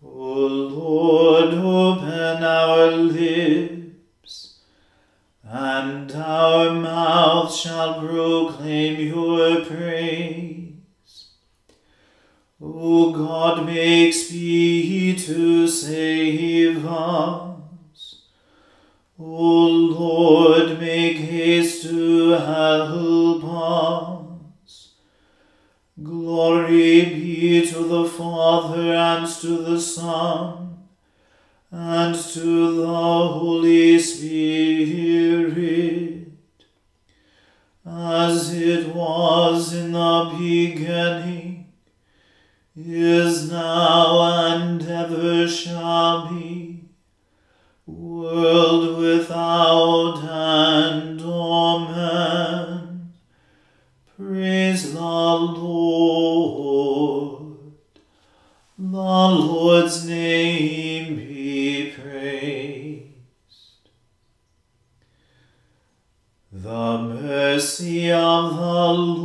O Lord, open our lips, and our mouth shall proclaim your praise. O God, make speed to save us. O Lord,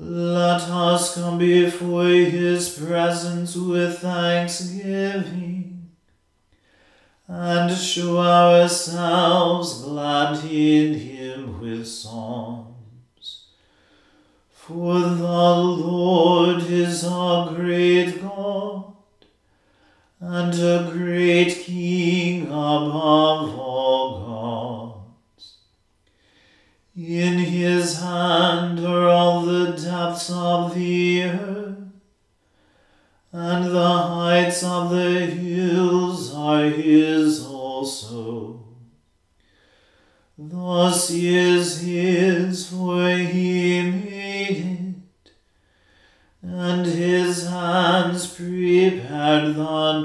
Let us come before his presence with thanksgiving, and show ourselves glad in him with psalms. For the Lord is a great God and a great King above all In his hand are all the depths of the earth, and the heights of the hills are his also. Thus is his, for he made it, and his hands prepared the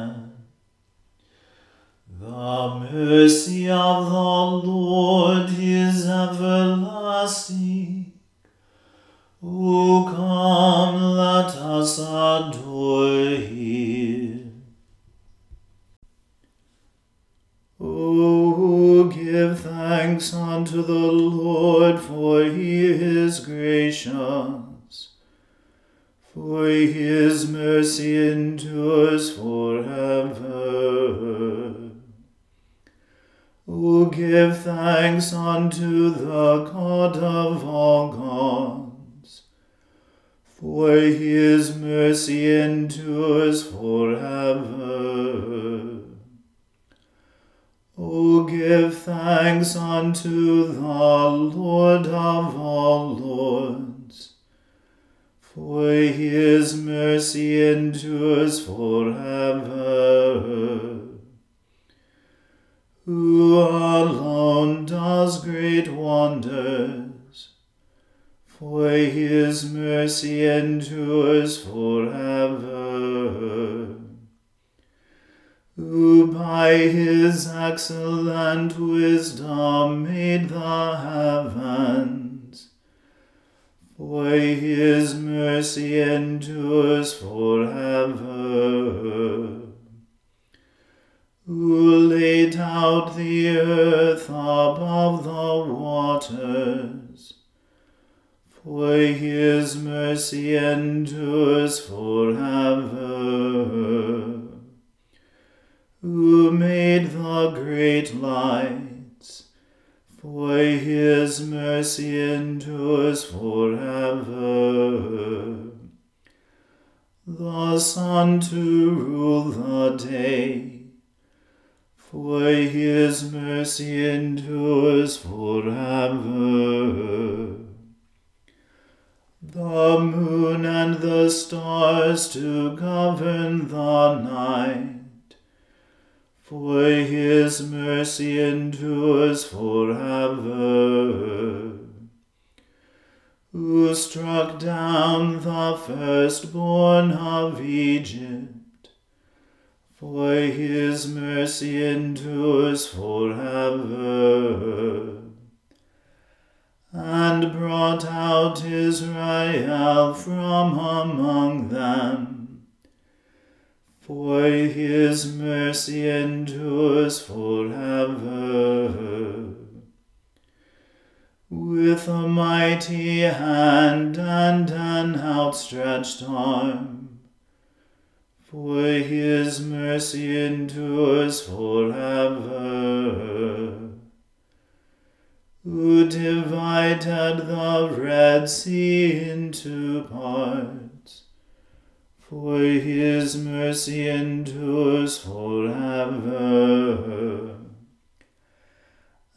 The mercy of the Lord is everlasting. O come, let us adore him. O give thanks unto the Lord, for he is gracious, for his mercy unto mercy endures forever. Who by his excellent wisdom made the heavens, for his mercy endures forever who laid out the earth above the waters. For his mercy endures forever. Who made the great lights, for his mercy endures forever. The sun to rule the day for his mercy endures forever. The moon and the stars to govern the night, for his mercy endures forever. Who struck down the firstborn of Egypt, for his mercy endures forever. And brought out Israel from among them, for his mercy endures forever. With a mighty hand and an outstretched arm, for his mercy endures forever. Who divided the Red Sea into parts, for his mercy endures forever.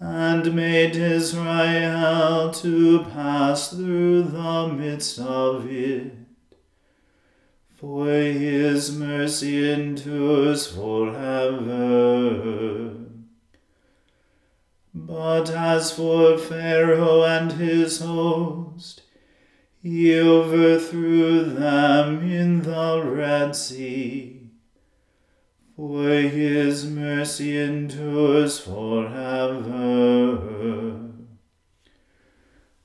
And made Israel to pass through the midst of it for his mercy endures forever. But as for Pharaoh and his host, he overthrew them in the Red Sea. For his mercy endures forever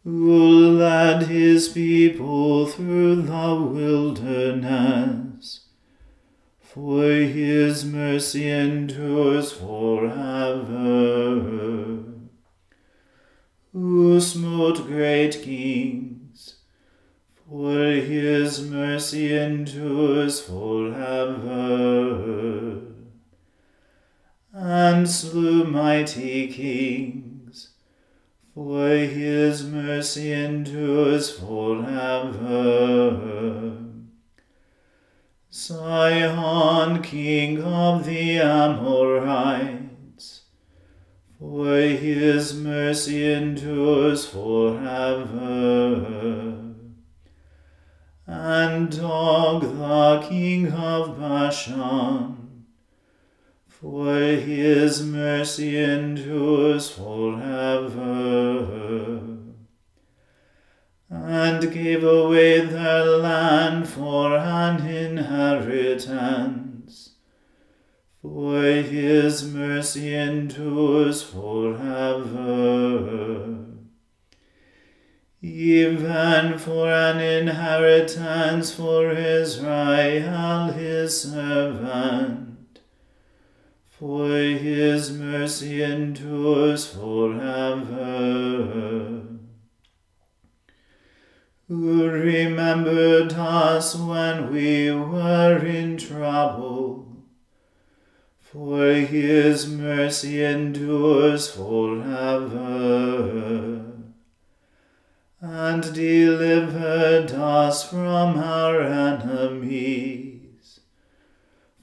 who led his people through the wilderness. For his mercy endures forever. Who smote great kings, for his mercy endures forever. And slew mighty kings for his mercy endures forever. Sihon, king of the Amorites, for his mercy endures forever. And Og, the king of Bashan, for his mercy endures forever. And gave away their land for an inheritance, for his mercy endures forever. Even for an inheritance for Israel his servant for his mercy endures forever. Who remembered us when we were in trouble, for his mercy endures forever. And delivered us from our enemies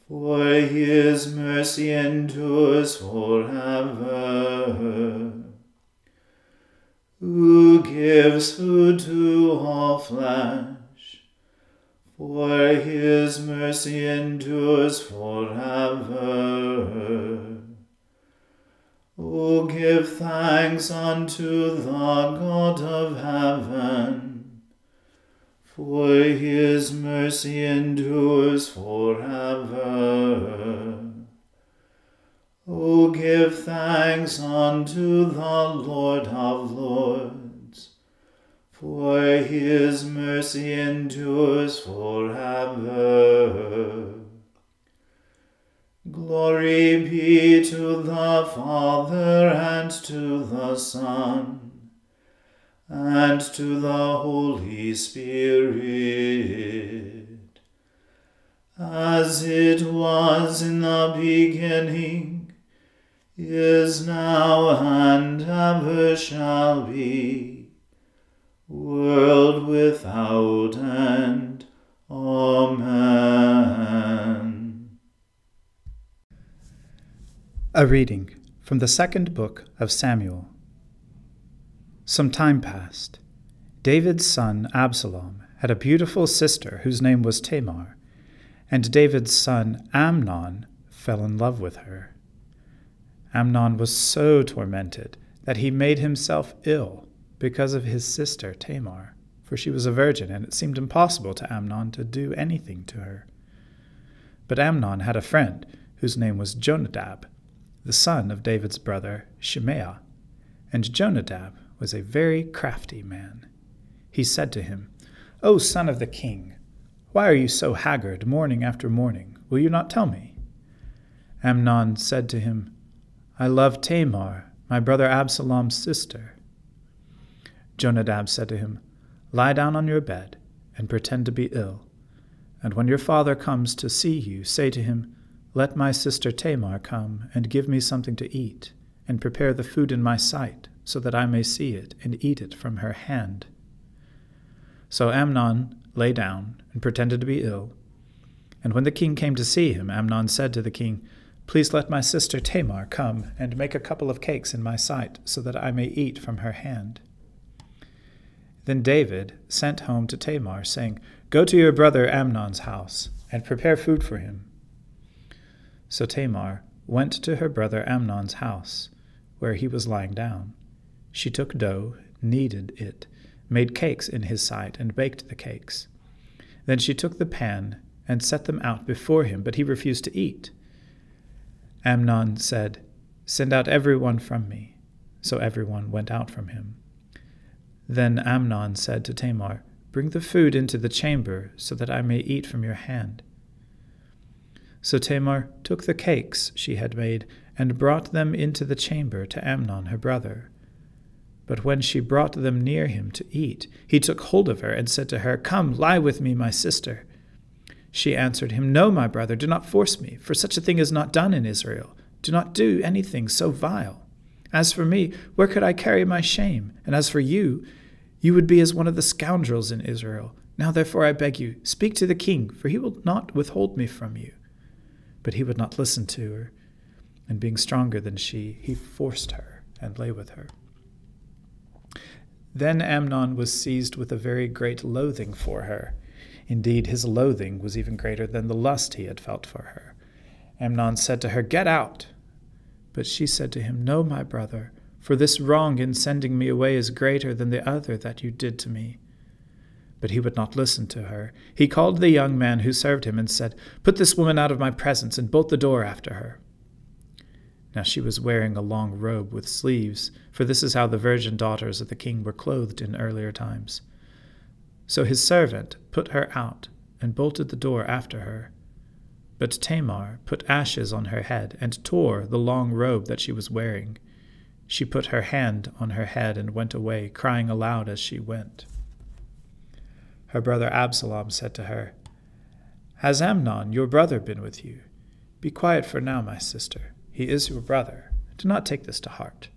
for his mercy endures forever. Who gives food to all flesh, for his mercy endures forever. O give thanks unto the God of heaven for his mercy endures forever. O give thanks unto the Lord of Lords, for his mercy endures forever. Glory be to the Father and to the Son and to the Holy Spirit, as it was in the beginning, is now, and ever shall be, world without end. Amen. A reading from the second book of Samuel. Some time passed. David's son Absalom had a beautiful sister whose name was Tamar, and David's son Amnon fell in love with her. Amnon was so tormented that he made himself ill because of his sister Tamar, for she was a virgin, and it seemed impossible to Amnon to do anything to her. But Amnon had a friend whose name was Jonadab, the son of David's brother Shimeah, and Jonadab was a very crafty man. He said to him, O son of the king, why are you so haggard morning after morning? Will you not tell me? Amnon said to him, I love Tamar, my brother Absalom's sister. Jonadab said to him, Lie down on your bed and pretend to be ill. And when your father comes to see you, say to him, Let my sister Tamar come and give me something to eat, and prepare the food in my sight so that I may see it and eat it from her hand. So Amnon lay down and pretended to be ill. And when the king came to see him, Amnon said to the king, Please let my sister Tamar come and make a couple of cakes in my sight, so that I may eat from her hand. Then David sent home to Tamar, saying, Go to your brother Amnon's house, and prepare food for him. So Tamar went to her brother Amnon's house, where he was lying down. She took dough, kneaded it, made cakes in his sight, and baked the cakes. Then she took the pan and set them out before him, but he refused to eat. Amnon said, Send out every one from me. So every one went out from him. Then Amnon said to Tamar, Bring the food into the chamber, so that I may eat from your hand. So Tamar took the cakes she had made, and brought them into the chamber to Amnon her brother. But when she brought them near him to eat, he took hold of her and said to her, Come, lie with me, my sister. She answered him, No, my brother, do not force me, for such a thing is not done in Israel. Do not do anything so vile. As for me, where could I carry my shame? And as for you, you would be as one of the scoundrels in Israel. Now therefore I beg you, speak to the king, for he will not withhold me from you. But he would not listen to her, and being stronger than she, he forced her and lay with her. Then Amnon was seized with a very great loathing for her. Indeed, his loathing was even greater than the lust he had felt for her. Amnon said to her, Get out! But she said to him, No, my brother, for this wrong in sending me away is greater than the other that you did to me. But he would not listen to her. He called the young man who served him and said, Put this woman out of my presence, and bolt the door after her. Now she was wearing a long robe with sleeves, for this is how the virgin daughters of the king were clothed in earlier times. So his servant put her out and bolted the door after her. But Tamar put ashes on her head and tore the long robe that she was wearing. She put her hand on her head and went away, crying aloud as she went. Her brother Absalom said to her, Has Amnon, your brother, been with you? Be quiet for now, my sister. He is your brother. Do not take this to heart.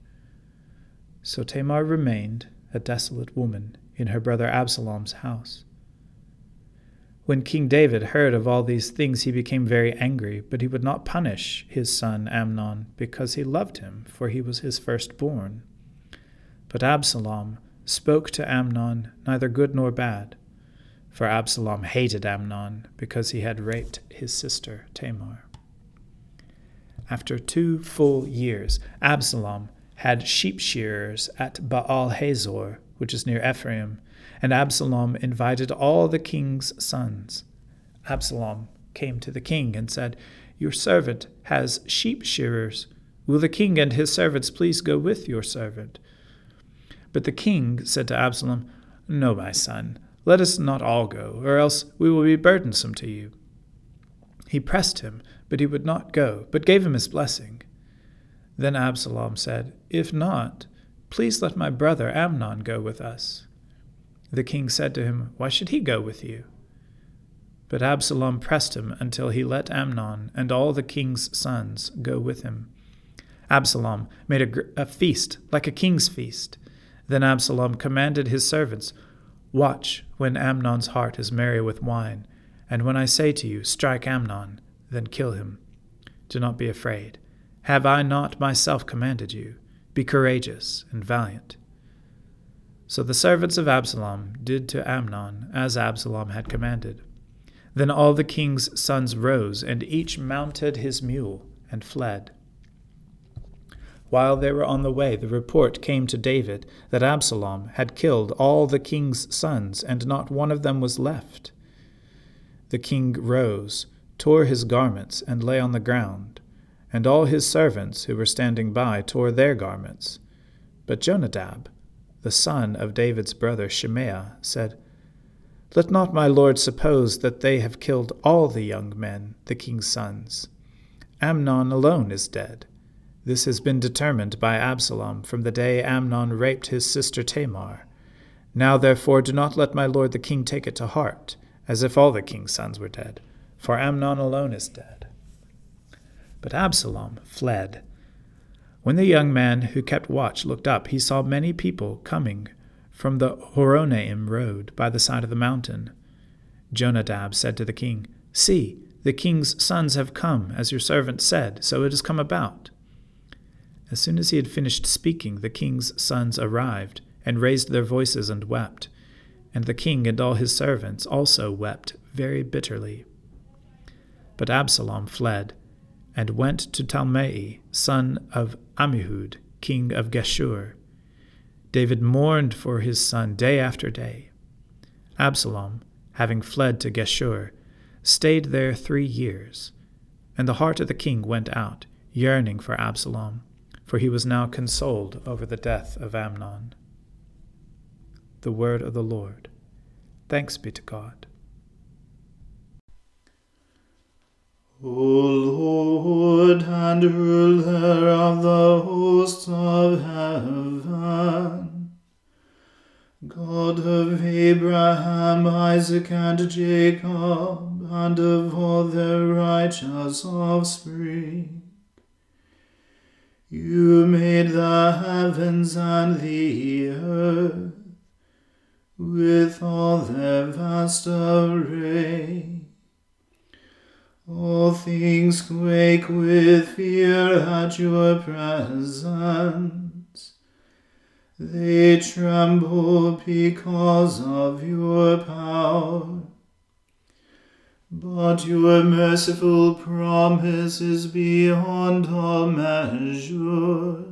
So Tamar remained a desolate woman in her brother Absalom's house. When King David heard of all these things, he became very angry, but he would not punish his son Amnon, because he loved him, for he was his firstborn. But Absalom spoke to Amnon neither good nor bad, for Absalom hated Amnon because he had raped his sister Tamar. After two full years, Absalom had sheep shearers at Baal Hazor, which is near Ephraim, and Absalom invited all the king's sons. Absalom came to the king and said, Your servant has sheep shearers. Will the king and his servants please go with your servant? But the king said to Absalom, No, my son, let us not all go, or else we will be burdensome to you. He pressed him, but he would not go, but gave him his blessing. Then Absalom said, If not, please let my brother Amnon go with us. The king said to him, Why should he go with you? But Absalom pressed him until he let Amnon and all the king's sons go with him. Absalom made a, a, feast, like a king's feast. Then Absalom commanded his servants, Watch when Amnon's heart is merry with wine, and when I say to you, Strike Amnon, then kill him. Do not be afraid. Have I not myself commanded you? Be courageous and valiant. So the servants of Absalom did to Amnon as Absalom had commanded. Then all the king's sons rose, and each mounted his mule and fled. While they were on the way, the report came to David that Absalom had killed all the king's sons, and not one of them was left. The king rose, tore his garments, and lay on the ground, and all his servants who were standing by tore their garments. But Jonadab, the son of David's brother Shimeah, said, Let not my lord suppose that they have killed all the young men, the king's sons. Amnon alone is dead. This has been determined by Absalom from the day Amnon raped his sister Tamar. Now therefore do not let my lord the king take it to heart, as if all the king's sons were dead, for Amnon alone is dead. But Absalom fled when the young man who kept watch looked up, he saw many people coming from the Horonaim road by the side of the mountain. Jonadab said to the king, See, the king's sons have come, as your servant said, so it has come about. As soon as he had finished speaking, the king's sons arrived, and raised their voices and wept. And the king and all his servants also wept very bitterly. But Absalom fled and went to Talmai, son of Ammihud, king of Geshur. David mourned for his son day after day. Absalom, having fled to Geshur, stayed there three years. And the heart of the king went out, yearning for Absalom, for he was now consoled over the death of Amnon. The word of the Lord. Thanks be to God. O Lord Isaac, and Jacob, and of all their righteous offspring, you They tremble because of your power. But your merciful promise is beyond all measure.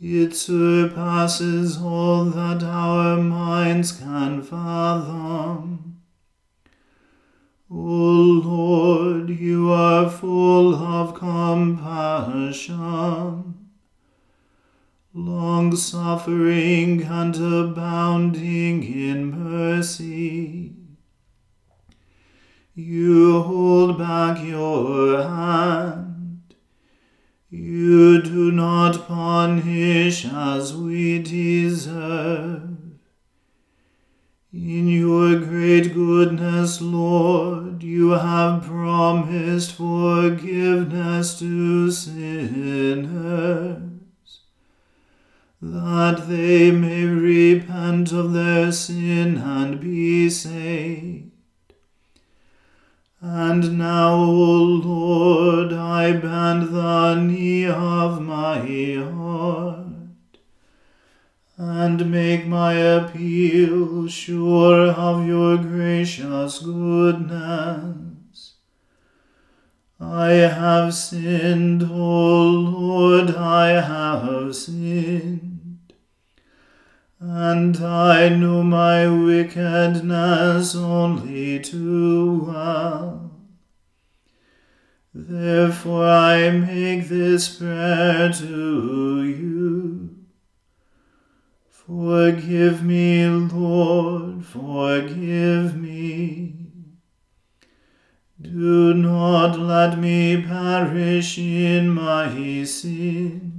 It surpasses all that our minds can fathom. O Lord, you are full of compassion, long suffering and abounding in mercy. You hold back your hand. You do not punish as we deserve. In your great goodness, Lord, you have promised forgiveness to sinners, that they may repent of their sin and be saved. And now, O Lord, I bend the knee of my heart and make my appeal sure of your gracious goodness. I have sinned, I know my wickedness only too well. Therefore I make this prayer to you. Forgive me, Lord, forgive me. Do not let me perish in my sin,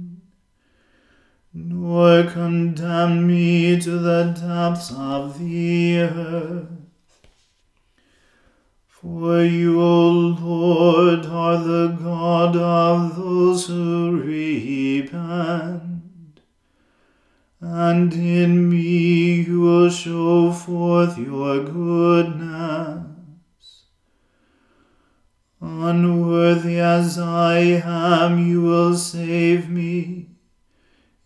nor condemn me to the depths of the earth. For you, O Lord, are the God of those who repent, and in me you will show forth your goodness. Unworthy as I am, you will save me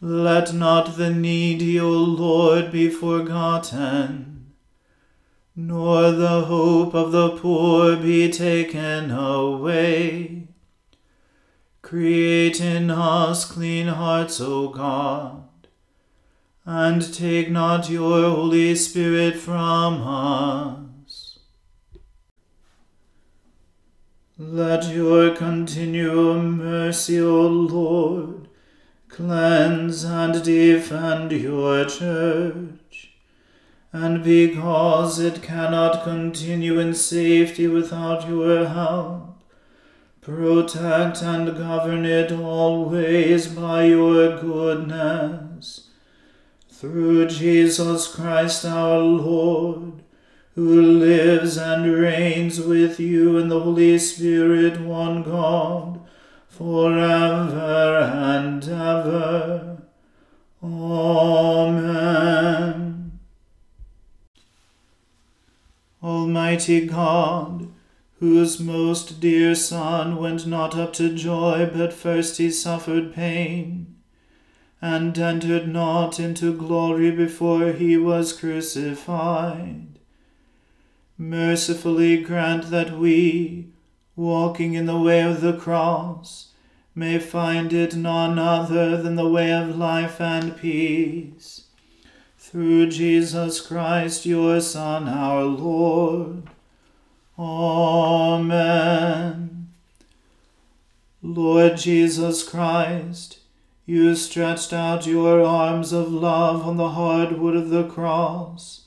let not the needy, O Lord, be forgotten, nor the hope of the poor be taken away. Create in us clean hearts, O God, and take not your Holy Spirit from us. Let your continual mercy, O Lord, cleanse and defend your church. And because it cannot continue in safety without your help, Protect and govern it always by your goodness. Through Jesus Christ our Lord, who lives and reigns with you in the Holy Spirit, one God, forever and ever. Amen. Almighty God, whose most dear Son went not up to joy, but first he suffered pain, and entered not into glory before he was crucified. Mercifully grant that we, walking in the way of the cross, may find it none other than the way of life and peace. Through Jesus Christ, your Son, our Lord. Amen. Lord Jesus Christ, you stretched out your arms of love on the hard wood of the cross,